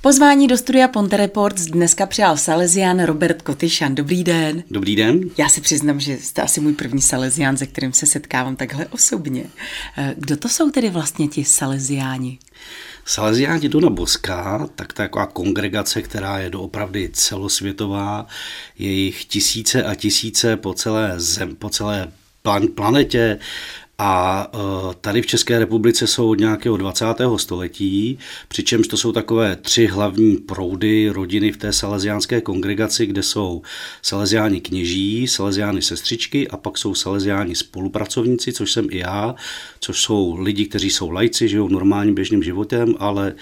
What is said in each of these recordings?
Pozvání do studia Ponte Reports dneska přijal Salesian Robert Kotyšan. Dobrý den. Dobrý den. Já si přiznám, že jste asi můj první Salesian, se kterým se setkávám takhle osobně. Eh, kdo to jsou tedy vlastně ti Salesiáni? Salesiáni Dona Boska, tak to je taková kongregace, která je doopravdy celosvětová, je jich tisíce a tisíce po celé zem, po celé plan, planetě a e, tady v České republice jsou od nějakého 20. století, přičemž to jsou takové tři hlavní proudy rodiny v té salesiánské kongregaci, kde jsou salesiáni kněží, salesiáni sestřičky a pak jsou salesiáni spolupracovníci, což jsem i já, což jsou lidi, kteří jsou lajci, žijou normálním běžným životem, ale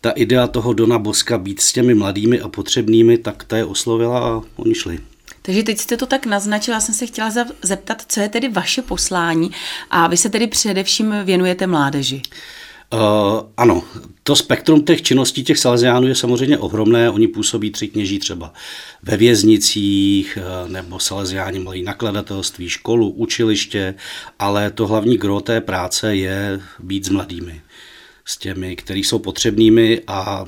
ta idea toho Dona Boska být s těmi mladými a potřebnými, tak ta je oslovila a oni šli. Takže teď jste to tak naznačila, jsem se chtěla zeptat, co je tedy vaše poslání a vy se tedy především věnujete mládeži. Uh, ano, to spektrum těch činností těch salesiánů je samozřejmě ohromné. Oni působí tři kněží třeba ve věznicích, eh, nebo salesiáni mají nakladatelství, školu, učiliště, ale to hlavní gro té práce je být s mladými s těmi, kteří jsou potřebnými a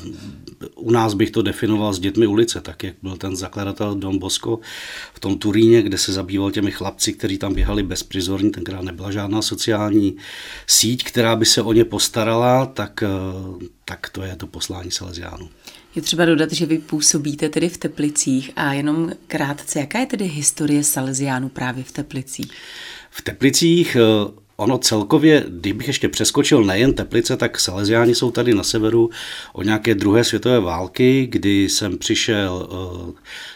u nás bych to definoval s dětmi ulice, tak jak byl ten zakladatel Don Bosco v tom Turíně, kde se zabýval těmi chlapci, kteří tam běhali bezprizorní, tenkrát nebyla žádná sociální síť, která by se o ně postarala, tak, eh, tak to je to poslání Salesiánu. Je třeba dodat, že vy působíte tedy v Teplicích a jenom krátce, jaká je tedy historie Salesiánů právě v Teplicích? V Teplicích eh, Ono celkově, kdybych ještě přeskočil nejen Teplice, tak Salesiáni jsou tady na severu od nějaké druhé světové války, kdy jsem přišel uh,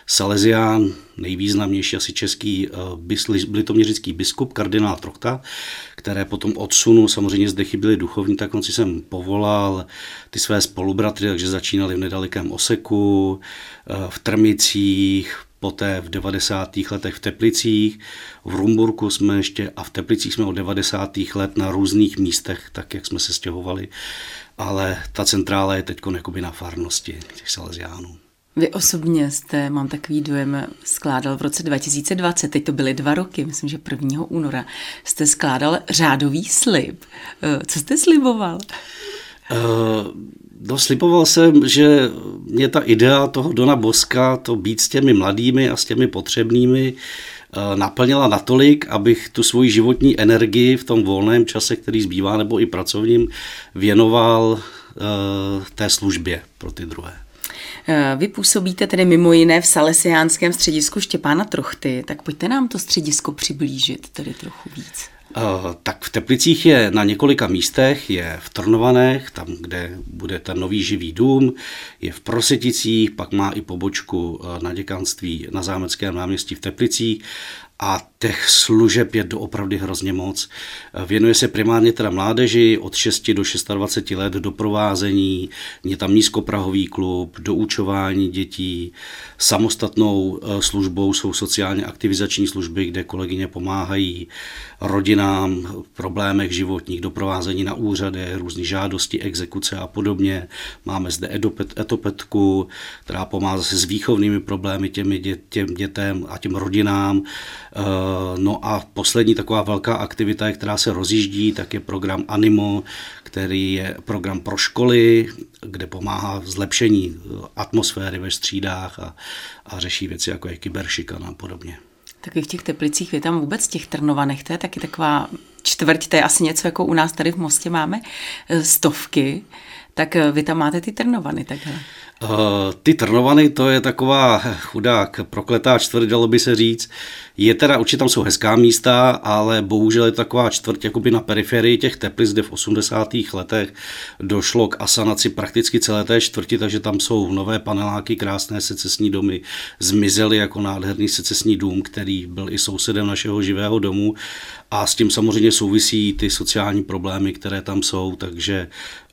Salesián, nejvýznamnější asi český uh, litoměřický biskup, kardinál Trochta, které potom odsunu, samozřejmě zde chyběli duchovní, tak on si jsem povolal ty své spolubratry, takže začínali v nedalekém Oseku, uh, v Trmicích, poté v 90. letech v Teplicích, v Rumburku jsme ještě a v Teplicích jsme od 90. let na různých místech, tak jak jsme se stěhovali, ale ta centrála je teď na farnosti těch Salesiánů. Vy osobně jste, mám takový dojem, skládal v roce 2020, teď to byly dva roky, myslím, že 1. února, jste skládal řádový slib. Eh, co jste sliboval? Uh, No, sliboval jsem, že mě ta idea toho Dona Boska, to být s těmi mladými a s těmi potřebnými, eh, naplnila natolik, abych tu svoji životní energii v tom volném čase, který zbývá, nebo i pracovním, věnoval eh, té službě pro ty druhé. Eh, vy působíte tedy mimo jiné v Salesiánském středisku Štěpána Trochty, tak pojďte nám to středisko přiblížit tedy trochu víc. Eh, tak v Teplicích je na několika místech, je v Trnovanech, tam, kde bude ten nový živý dům, je v Proseticích, pak má i pobočku eh, na děkanství na Zámeckém náměstí v Teplicích a těch služeb je doopravdy hrozně moc. Věnuje se primárně teda mládeži od 6 do 26 let, doprovázení, je tam nízkoprahový klub, doučování dětí, samostatnou eh, službou jsou sociálně aktivizační služby, kde kolegyně pomáhají rodinám v problémech životních, doprovázení na úřady, různé žádosti, exekuce a podobně. Máme zde etopetku, která pomáhá se s výchovnými problémy těmi těm dětem a těm rodinám. Eh, no a poslední taková velká aktivita, která se rozjíždí, tak je program Animo, který je program pro školy, kde pomáhá v zlepšení atmosféry ve střídách a, a řeší věci jako je kyberšikana a podobně. Tak v těch Teplicích, vy tam vůbec těch Trnovanech, to je taky taková čtvrť, to je asi něco jako u nás tady v Mostě máme eh, stovky, tak eh, vy tam máte ty Trnovany takhle. Uh, ty Trnovany, to je taková chudák, prokletá čtvrt, dalo by se říct. Je teda, určitě tam jsou hezká místa, ale bohužel je taková čtvrť jakoby na periferii těch Teplic, kde v 80. letech došlo k asanaci prakticky celé té čtvrti, takže tam jsou nové paneláky, krásné secesní domy, zmizely jako nádherný secesní dům, který byl i sousedem našeho živého domu a s tím samozřejmě souvisí ty sociální problémy, které tam jsou, takže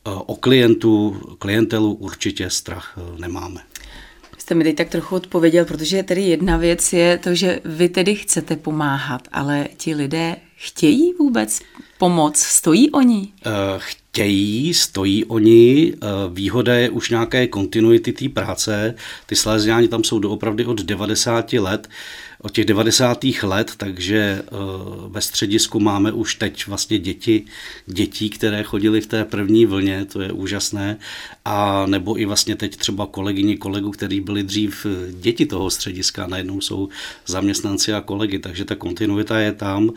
eh, o klientu, klientelu určitě strach eh, nemáme jste mi teď tak trochu odpověděl, protože tedy jedna věc je to, že vy tedy chcete pomáhat, ale ti lidé chtějí vůbec pomoc? Stojí oni? Uh, chtějí, stojí oni. Uh, výhoda je už nějaké kontinuity té práce. Ty sleziáni tam jsou doopravdy od 90 let. Od těch 90. let, takže ve středisku máme už teď vlastně děti, dětí, které chodili v té první vlně, to je úžasné, a nebo i vlastně teď třeba kolegyni, kolegu, který byli dřív děti toho střediska, najednou jsou zaměstnanci a kolegy, takže ta kontinuita je tam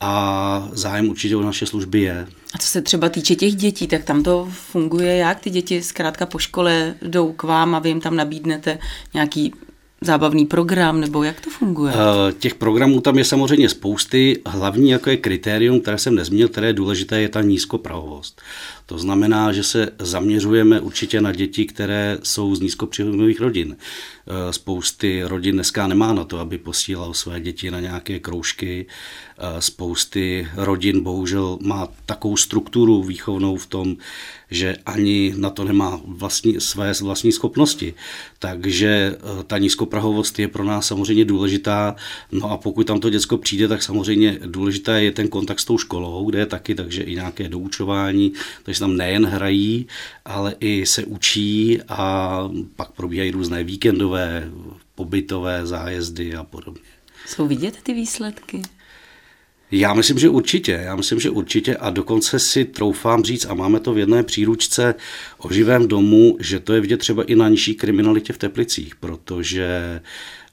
a zájem určitě o naše služby je. A co se třeba týče těch dětí, tak tam to funguje jak? Ty děti zkrátka po škole jdou k vám a vy jim tam nabídnete nějaký zábavný program, nebo jak to funguje? Uh, těch programů tam je samozřejmě spousty. Hlavní jako je kritérium, které jsem nezmínil, které je důležité, je ta nízkoprahovost. To znamená, že se zaměřujeme určitě na děti, které jsou z nízkopříjmových rodin. Eh, spousty rodin dneska nemá na to, aby posílal své děti na nějaké kroužky. Eh, spousty rodin bohužel má takovou strukturu výchovnou v tom, že ani na to nemá vlastní, své vlastní schopnosti. Takže eh, ta nízkoprahovost je pro nás samozřejmě důležitá. No a pokud tam to děcko přijde, tak samozřejmě důležité je ten kontakt s tou školou, kde je taky, takže i nějaké doučování, takže tam nejen hrají, ale i se učí a pak probíhají různé víkendové, pobytové zájezdy a podobně. Jsou vidět ty výsledky? Já myslím, že určitě. Já myslím, že určitě a dokonce si troufám říct, a máme to v jedné příručce o živém domu, že to je vidět třeba i na nižší kriminalitě v Teplicích, protože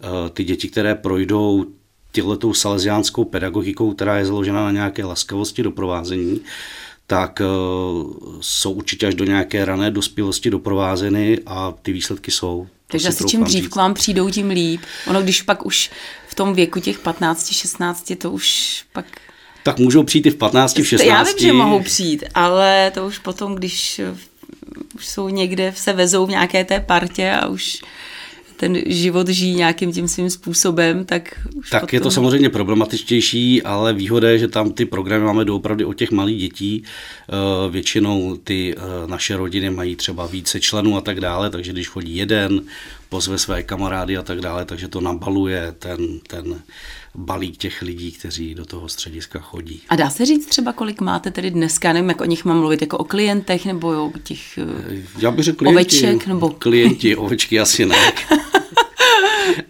uh, ty děti, které projdou těhletou salesiánskou pedagogikou, která je založena na nějaké laskavosti doprovázení, tak uh, jsou určitě až do nějaké rané dospělosti doprovázeny a ty výsledky jsou. Takže asi čím dřív k vám přijdou, tím líp. Ono, když pak už v tom věku těch 15, 16, to už pak... Tak můžou přijít i v 15, v 16. Já vím, že mohou přijít, ale to už potom, když už jsou někde, se vezou v nějaké té partě a už ten život žijí nějakým tím svým způsobem, tak už Tak potom... je to samozřejmě problematičtější, ale výhoda je, že tam ty programy máme doopravdy od těch malých dětí. Eh, většinou ty eh, naše rodiny mají třeba více členů a tak dále, takže když chodí jeden, pozve své kamarády a tak dále, takže to nabaluje ten, ten balík těch lidí, kteří do toho střediska chodí. A dá se říct třeba, kolik máte tedy dneska, nevím, jak o nich mám mluvit, jako o klientech nebo o těch eh, Já bych řekl klienti, oveček? Nebo... Klienti, ovečky asi ne.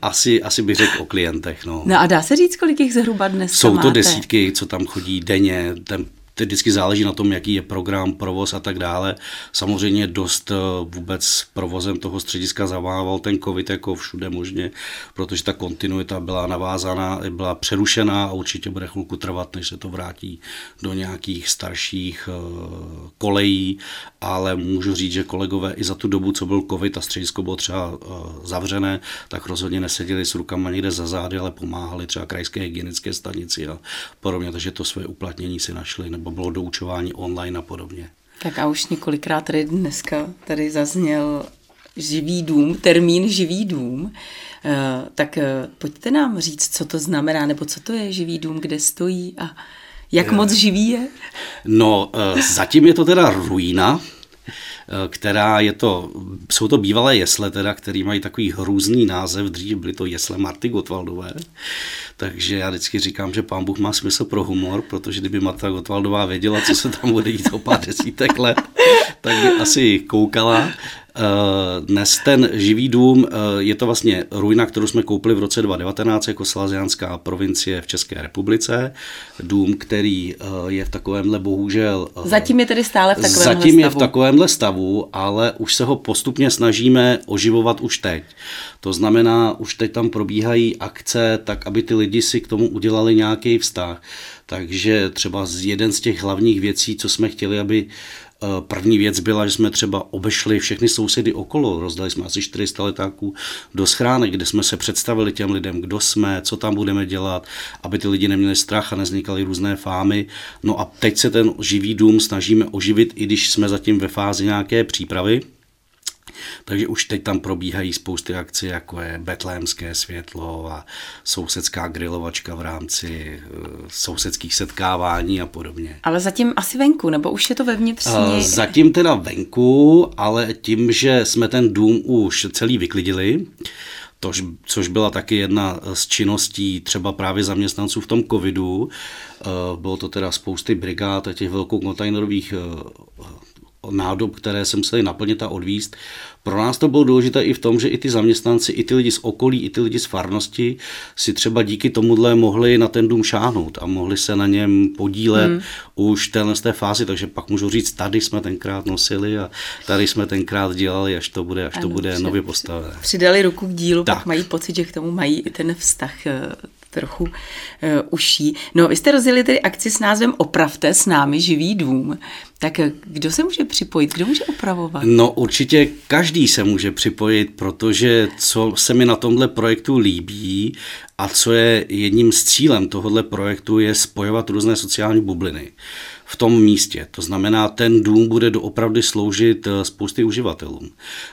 asi, asi bych řekl o klientech. No. no a dá se říct, kolik jich zhruba dnes Jsou to máte? desítky, co tam chodí denně. Ten Teď vždycky záleží na tom, jaký je program, provoz a tak dále. Samozřejmě dost eh, vůbec provozem toho střediska zavával ten covid jako všude možně, protože ta kontinuita byla navázaná, byla přerušená a určitě bude chvilku trvat, než se to vrátí do nějakých starších eh, kolejí, ale můžu říct, že kolegové i za tu dobu, co byl covid a středisko bylo třeba eh, zavřené, tak rozhodně neseděli s rukama někde za zády, ale pomáhali třeba krajské hygienické stanici a podobně, takže to své uplatnění si našli nebo bylo doučování online a podobně. Tak a už několikrát tady dneska tady zazněl živý dům, termín živý dům. Eh, tak eh, pojďte nám říct, co to znamená, nebo co to je živý dům, kde stojí a jak moc živý je? No, eh, zatím je to teda ruína, která je to, jsou to bývalé jesle teda, který mají takový hrůzný název, dřív byly to jesle Marty Gotwaldové, takže já vždycky říkám, že pán Bůh má smysl pro humor, protože kdyby Marta Gotwaldová věděla, co se tam bude dít o pár desítek let, tak by asi koukala. Eh, dnes ten živý dům eh, je to vlastně ruina, kterou jsme koupili v roce 2019 jako Salazianská provincie v České republice. Dům, který eh, je v takovémhle bohužel... Zatím je tedy stále v takovémhle Zatím stavu. je v takovémhle stavu, ale už se ho postupně snažíme oživovat už teď. To znamená, už teď tam probíhají akce tak, aby ty lidi si k tomu udělali nějaký vztah. Takže třeba jeden z těch hlavních věcí, co jsme chtěli, aby první věc byla, že jsme třeba obešli všechny sousedy okolo, rozdali jsme asi 400 letáků do schránek, kde jsme se představili těm lidem, kdo jsme, co tam budeme dělat, aby ty lidi neměli strach a neznikaly různé fámy. No a teď se ten živý dům snažíme oživit, i když jsme zatím ve fázi nějaké přípravy. Takže už teď tam probíhají spousty akcí, jako je betlémské světlo a sousedská grilovačka v rámci uh, sousedských setkávání a podobně. Ale zatím asi venku, nebo už je to vevnitř? Uh, zatím teda venku, ale tím, že jsme ten dům už celý vyklidili, tož, což byla taky jedna z činností třeba právě zaměstnanců v tom covidu. Bylo to teda spousty brigád a těch velkou kontejnerových nádob, které se museli naplnit a odvíst. Pro nás to bylo důležité i v tom, že i ty zaměstnanci, i ty lidi z okolí, i ty lidi z farnosti si třeba díky tomuhle mohli na ten dům šáhnout a mohli se na něm podílet hmm. už téhle z té fázi, takže pak můžu říct, tady jsme tenkrát nosili a tady jsme tenkrát dělali, až to bude, až ano, to bude nově postavené. Přidali ruku k dílu, tak. pak mají pocit, že k tomu mají i ten vztah eh, trochu uh, uší. No, vy jste rozjeli tedy akci s názvem Opravte s námi živý dům. Tak eh, kdo se může připojit? Kdo může opravovat? No určitě každý se může připojit, protože co se mi na tomhle projektu líbí a co je jedním z cílem tohohle projektu je spojovat různé sociální bubliny v tom místě. To znamená, ten dům bude doopravdy sloužit eh, spousty uživatelům.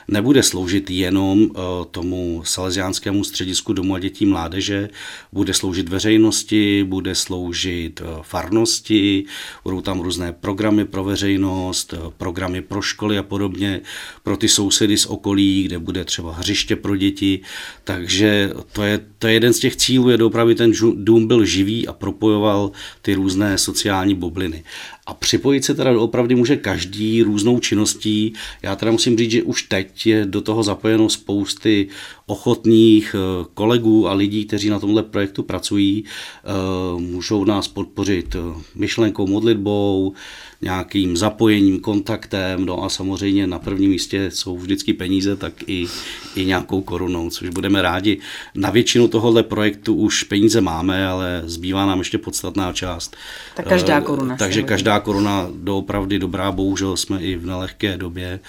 Nebude sloužit jenom eh, tomu salesiánskému středisku domu a dětí mládeže, bude sloužit veřejnosti, bude sloužit eh, farnosti, budou tam různé programy pro veřejnost, programy pro školy a podobně, pro ty sousedy z okolí, kde bude třeba hřiště pro děti. Takže to je, to je jeden z těch cílů, je doopravdy ten dům byl živý a propojoval ty různé sociální bubliny. A připojit se teda opravdu může každý různou činností. Já teda musím říct, že už teď je do toho zapojeno spousty ochotných eh, kolegů a lidí, kteří na tomhle projektu pracují. Eh, můžou nás podpořit eh, myšlenkou, modlitbou, nějakým zapojením, kontaktem, no a samozřejmě na prvním místě jsou vždycky peníze, tak i, i nějakou korunou, což budeme rádi. Na většinu tohohle projektu už peníze máme, ale zbývá nám ještě podstatná část. Tak každá koruna. Takže každá koruna doopravdy dobrá, bohužel jsme i v nelehké době,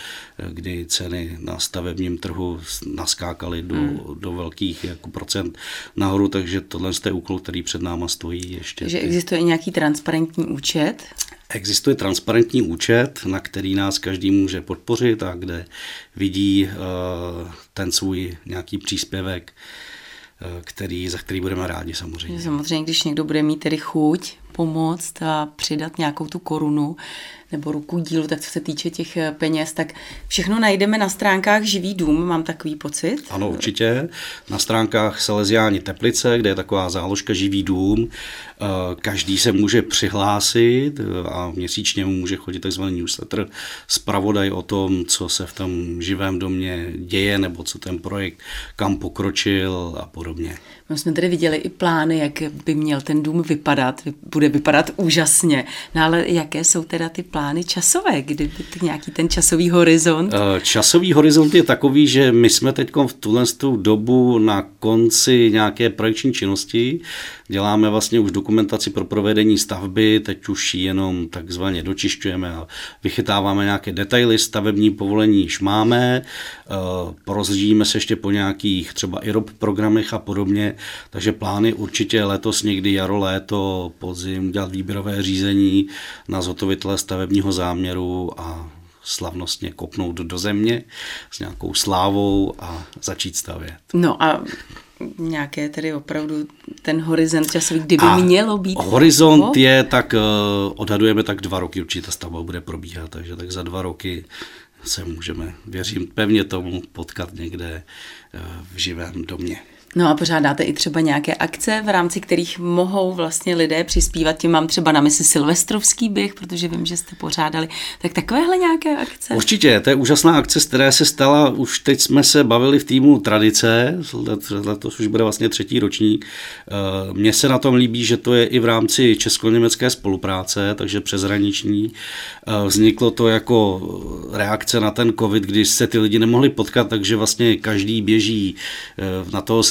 kdy ceny na stavebním trhu naskákaly do, hmm. do velkých jako procent nahoru, takže tohle je úkol, který před náma stojí ještě. Takže existuje i nějaký transparentní účet? Existuje transparentní účet, na který nás každý může podpořit a kde vidí uh, ten svůj nějaký příspěvek, uh, který, za který budeme rádi samozřejmě. Samozřejmě, když někdo bude mít tedy chuť pomoct a přidat nějakou tu korunu, nebo ruku dílu, tak co se týče těch eh, peněz, tak všechno najdeme na stránkách Živý dům, mám takový pocit. Ano, určitě. Na stránkách Salesiáni Teplice, kde je taková záložka Živý dům. Eh, každý se může přihlásit eh, a měsíčně mu může chodit takzvaný newsletter zpravodaj o tom, co se v tom živém domě děje, nebo co ten projekt kam pokročil a podobně. My jsme tady viděli i plány, jak by měl ten dům vypadat. Bude vypadat úžasně. No ale jaké jsou teda ty plány časové? Kdy nějaký ten časový horizont? Eh, časový horizont je takový, že my jsme teď v tuhle dobu na konci nějaké projekční činnosti. Děláme vlastně už dokumentaci pro provedení stavby, teď už jenom takzvaně dočišťujeme a vychytáváme nějaké detaily, stavební povolení již máme, eh, porozjíždíme se ještě po nějakých třeba IROP programech a podobně, takže plány určitě letos někdy jaro, léto, podzim dělat výběrové řízení na zhotovitele stavebního záměru a slavnostně kopnout do země s nějakou slávou a začít stavět. No a nějaké tedy opravdu ten horizont časový, kdyby a mělo být? Horizont toho? je tak, uh, odhadujeme tak dva roky určitě ta stavba bude probíhat, takže tak za dva roky se můžeme, věřím pevně tomu, potkat někde uh, v živém domě. No a pořádáte i třeba nějaké akce, v rámci kterých mohou vlastně lidé přispívat. Tím mám třeba na mysli Silvestrovský běh, protože vím, že jste pořádali. Tak takovéhle nějaké akce? Určitě, to je úžasná akce, z které se stala, už teď jsme se bavili v týmu Tradice, letos už bude vlastně třetí ročník. Eh, mně se na tom líbí, že to je i v rámci česko-německé spolupráce, takže přeshraniční. Eh, vzniklo to jako reakce na ten covid, kdy se ty lidi nemohli potkat, takže vlastně každý běží eh, na toho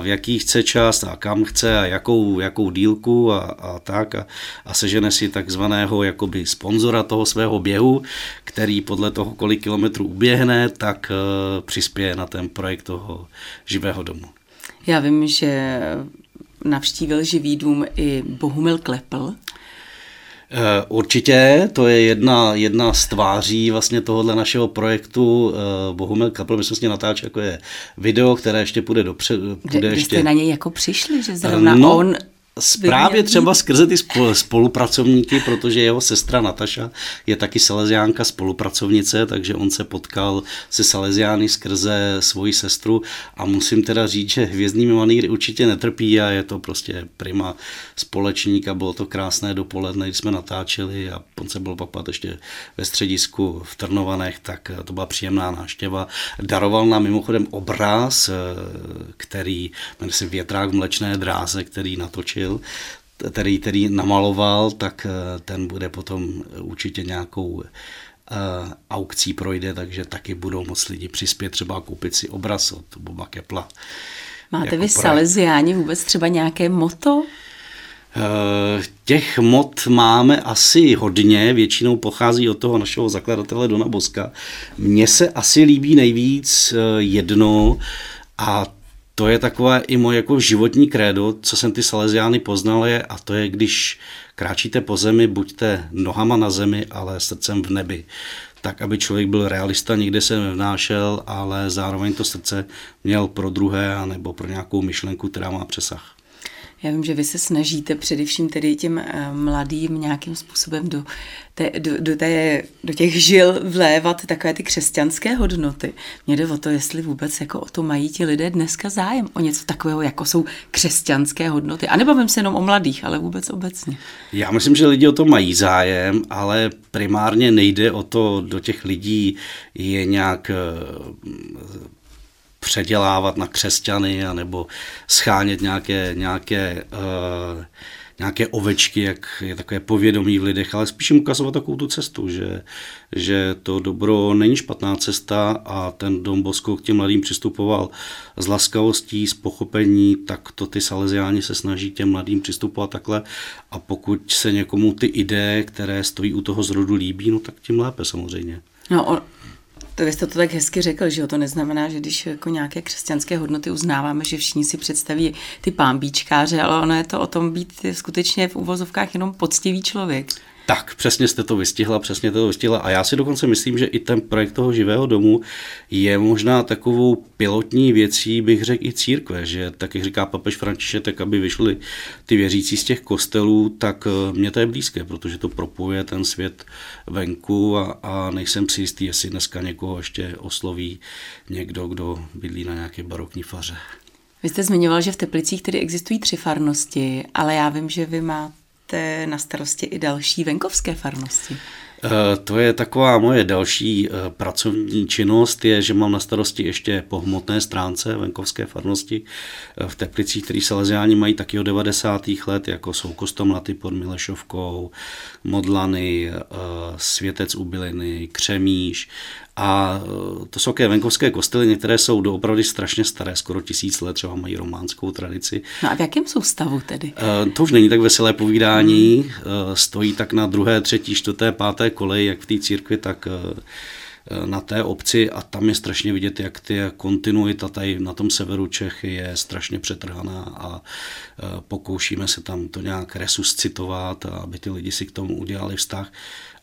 v jaký chce čas a kam chce a jakou, jakou dílku a, a tak a, a sežene si takzvaného jakoby sponzora toho svého běhu, který podle toho, kolik kilometrů uběhne, tak uh, přispěje na ten projekt toho živého domu. Já vím, že navštívil živý dům i Bohumil Klepl, určitě, to je jedna, jedna z tváří vlastně tohohle našeho projektu eh, Bohumil Kapel, my jsme s ním natáčeli jako je video, které ještě půjde dopředu. Kde, ještě... jste na něj jako přišli, že zrovna no, on Právě třeba skrze ty spolupracovníky, protože jeho sestra Nataša je taky salesiánka spolupracovnice, takže on se potkal se salesiány skrze svoji sestru a musím teda říct, že hvězdními manýry určitě netrpí a je to prostě prima společník a bylo to krásné dopoledne, když jsme natáčeli a on se byl pak ještě ve středisku v Trnovanech, tak to byla příjemná náštěva. Daroval nám mimochodem obraz, který jmenuje se Větrák v mlečné dráze, který natočil, který, který namaloval, tak eh, ten bude potom určitě nějakou uh, aukcí projde, takže taky budou moc lidi přispět třeba koupit si obraz od Boba Kepla. Máte jako vy Salesiáni vůbec třeba nějaké moto? Eh, těch mod máme asi hodně, většinou pochází od toho našeho zakladatele Dona Boska. Mně se asi líbí nejvíc jedno a to je takové i moje jako životní krédo, co jsem ty Salesiány poznal je, a to je, když kráčíte po zemi, buďte nohama na zemi, ale srdcem v nebi. Tak, aby člověk byl realista, nikde se nevnášel, ale zároveň to srdce měl pro druhé, nebo pro nějakou myšlenku, která má přesah. Já vím, že vy se snažíte především tedy těm eh, mladým nějakým způsobem do, té, do, do, té, do těch žil vlévat takové ty křesťanské hodnoty. Mně jde o to, jestli vůbec jako o to mají ti lidé dneska zájem, o něco takového, jako jsou křesťanské hodnoty. A nebavím se jenom o mladých, ale vůbec obecně. Já myslím, že lidi o to mají zájem, ale primárně nejde o to do těch lidí je nějak eh, předělávat na křesťany nebo schánět nějaké, nějaké, uh, nějaké ovečky, jak je takové povědomí v lidech, ale spíš jim ukazovat takovou tu cestu, že, že to dobro není špatná cesta a ten Dom Bosko k těm mladým přistupoval s laskavostí, s pochopení, tak to ty Salesiáni se snaží těm mladým přistupovat takhle a pokud se někomu ty ideje, které stojí u toho zrodu líbí, no tak tím lépe samozřejmě. No, to vy jste to tak hezky řekl, že jo? to neznamená, že když jako nějaké křesťanské hodnoty uznáváme, že všichni si představí ty pámbíčkáře, ale ono je to o tom být skutečně v úvozovkách jenom poctivý člověk. Tak, přesně jste to vystihla, přesně to vystihla. A já si dokonce myslím, že i ten projekt toho živého domu je možná takovou pilotní věcí, bych řekl, i církve, že tak, jak říká papež František, tak aby vyšli ty věřící z těch kostelů, tak eh, mě to je blízké, protože to propuje ten svět venku a, a nejsem si jistý, jestli dneska někoho ještě osloví někdo, kdo bydlí na nějaké barokní faře. Vy jste zmiňoval, že v Teplicích tedy existují tři farnosti, ale já vím, že vy máte máte na starosti i další venkovské farnosti. Eh, to je taková moje další eh, pracovní činnost, je, že mám na starosti ještě po hmotné stránce venkovské farnosti eh, v Teplicích, který Salesiáni mají taky od 90. let, jako jsou Kostomlaty pod Milešovkou, Modlany, Světec u Byliny, Křemíš a to jsou také venkovské kostely, některé jsou doopravdy strašně staré, skoro tisíc let, třeba mají románskou tradici. No a v jakém jsou stavu tedy? To už není tak veselé povídání, hmm. stojí tak na druhé, třetí, čtvrté, páté koleji, jak v té církvi, tak na té obci a tam je strašně vidět, jak ty kontinuita tady na tom severu Čech je strašně přetrhaná a pokoušíme se tam to nějak resuscitovat, aby ty lidi si k tomu udělali vztah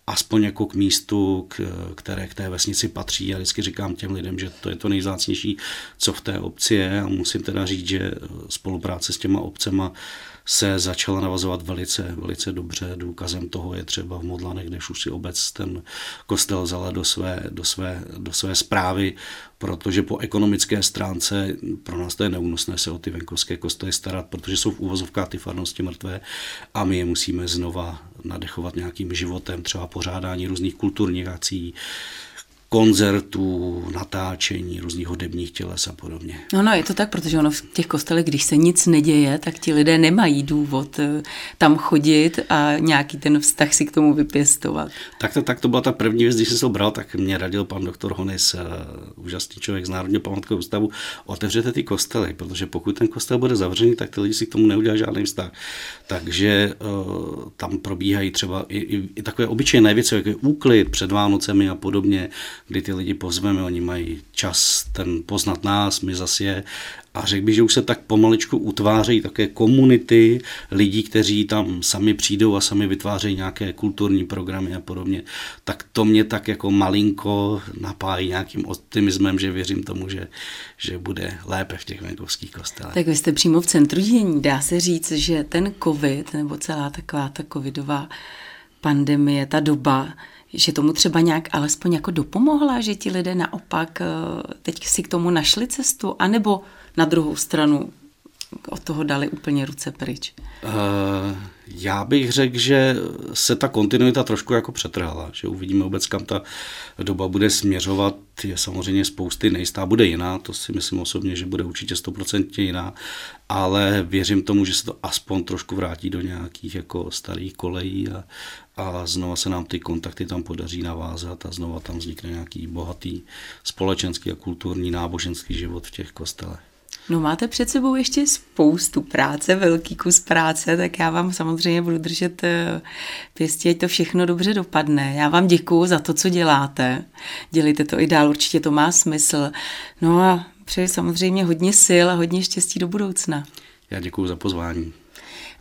aspoň jako k místu, k, které k té vesnici patří. Já vždycky říkám těm lidem, že to je to nejzácnější, co v té obci je a musím teda říct, že spolupráce s těma obcema se začala navazovat velice, velice dobře. Důkazem toho je třeba v Modlanech, kde už si obec ten kostel vzala do své, do své, do své zprávy, protože po ekonomické stránce pro nás to je neúnosné se o ty venkovské kostely starat, protože jsou v úvozovkách ty farnosti mrtvé a my je musíme znova nadechovat nějakým životem, třeba pořádání různých kulturních akcí, koncertů, natáčení různých hudebních těles a podobně. No, no, je to tak, protože ono v těch kostelech, když se nic neděje, tak ti lidé nemají důvod eh, tam chodit a nějaký ten vztah si k tomu vypěstovat. Tak to, tak to byla ta první věc, když jsem to bral, tak mě radil pan doktor Honis, uh, úžasný člověk z Národního památkového ústavu, otevřete ty kostely, protože pokud ten kostel bude zavřený, tak ty lidi si k tomu neudělají žádný vztah. Takže uh, tam probíhají třeba i, i, i takové obyčejné věci, jako je úklid před Vánocemi a podobně, kdy ty lidi pozveme, oni mají čas ten poznat nás, my zase je a řekl bych, že už se tak pomaličku utvářejí také komunity lidí, kteří tam sami přijdou a sami vytvářejí nějaké kulturní programy a podobně. Tak to mě tak jako malinko napájí nějakým optimismem, že věřím tomu, že, že bude lépe v těch venkovských kostelech. Tak vy jste přímo v centru dění. Dá se říct, že ten covid nebo celá taková ta covidová pandemie, ta doba, že tomu třeba nějak alespoň jako dopomohla, že ti lidé naopak eh, teď si k tomu našli cestu, anebo na druhou stranu od toho dali úplně ruce pryč? Uh, já bych řekl, že se ta kontinuita trošku jako přetrhla, že uvidíme vůbec, kam ta doba bude směřovat. Je samozřejmě spousty nejistá, bude jiná, to si myslím osobně, že bude určitě stoprocentně jiná, ale věřím tomu, že se to aspoň trošku vrátí do nějakých jako starých kolejí a, a znova se nám ty kontakty tam podaří navázat a znova tam vznikne nějaký bohatý společenský a kulturní náboženský život v těch kostelech. No máte před sebou ještě spoustu práce, velký kus práce, tak já vám samozřejmě budu držet eh, pěstí, ať to všechno dobře dopadne. Já vám děkuju za to, co děláte. Dělejte to i dál, určitě to má smysl. No a přeji samozřejmě hodně sil a hodně štěstí do budoucna. Já děkuji za pozvání.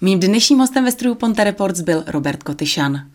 Mým dnešním hostem ve studiu Ponte Reports byl Robert Kotyšan.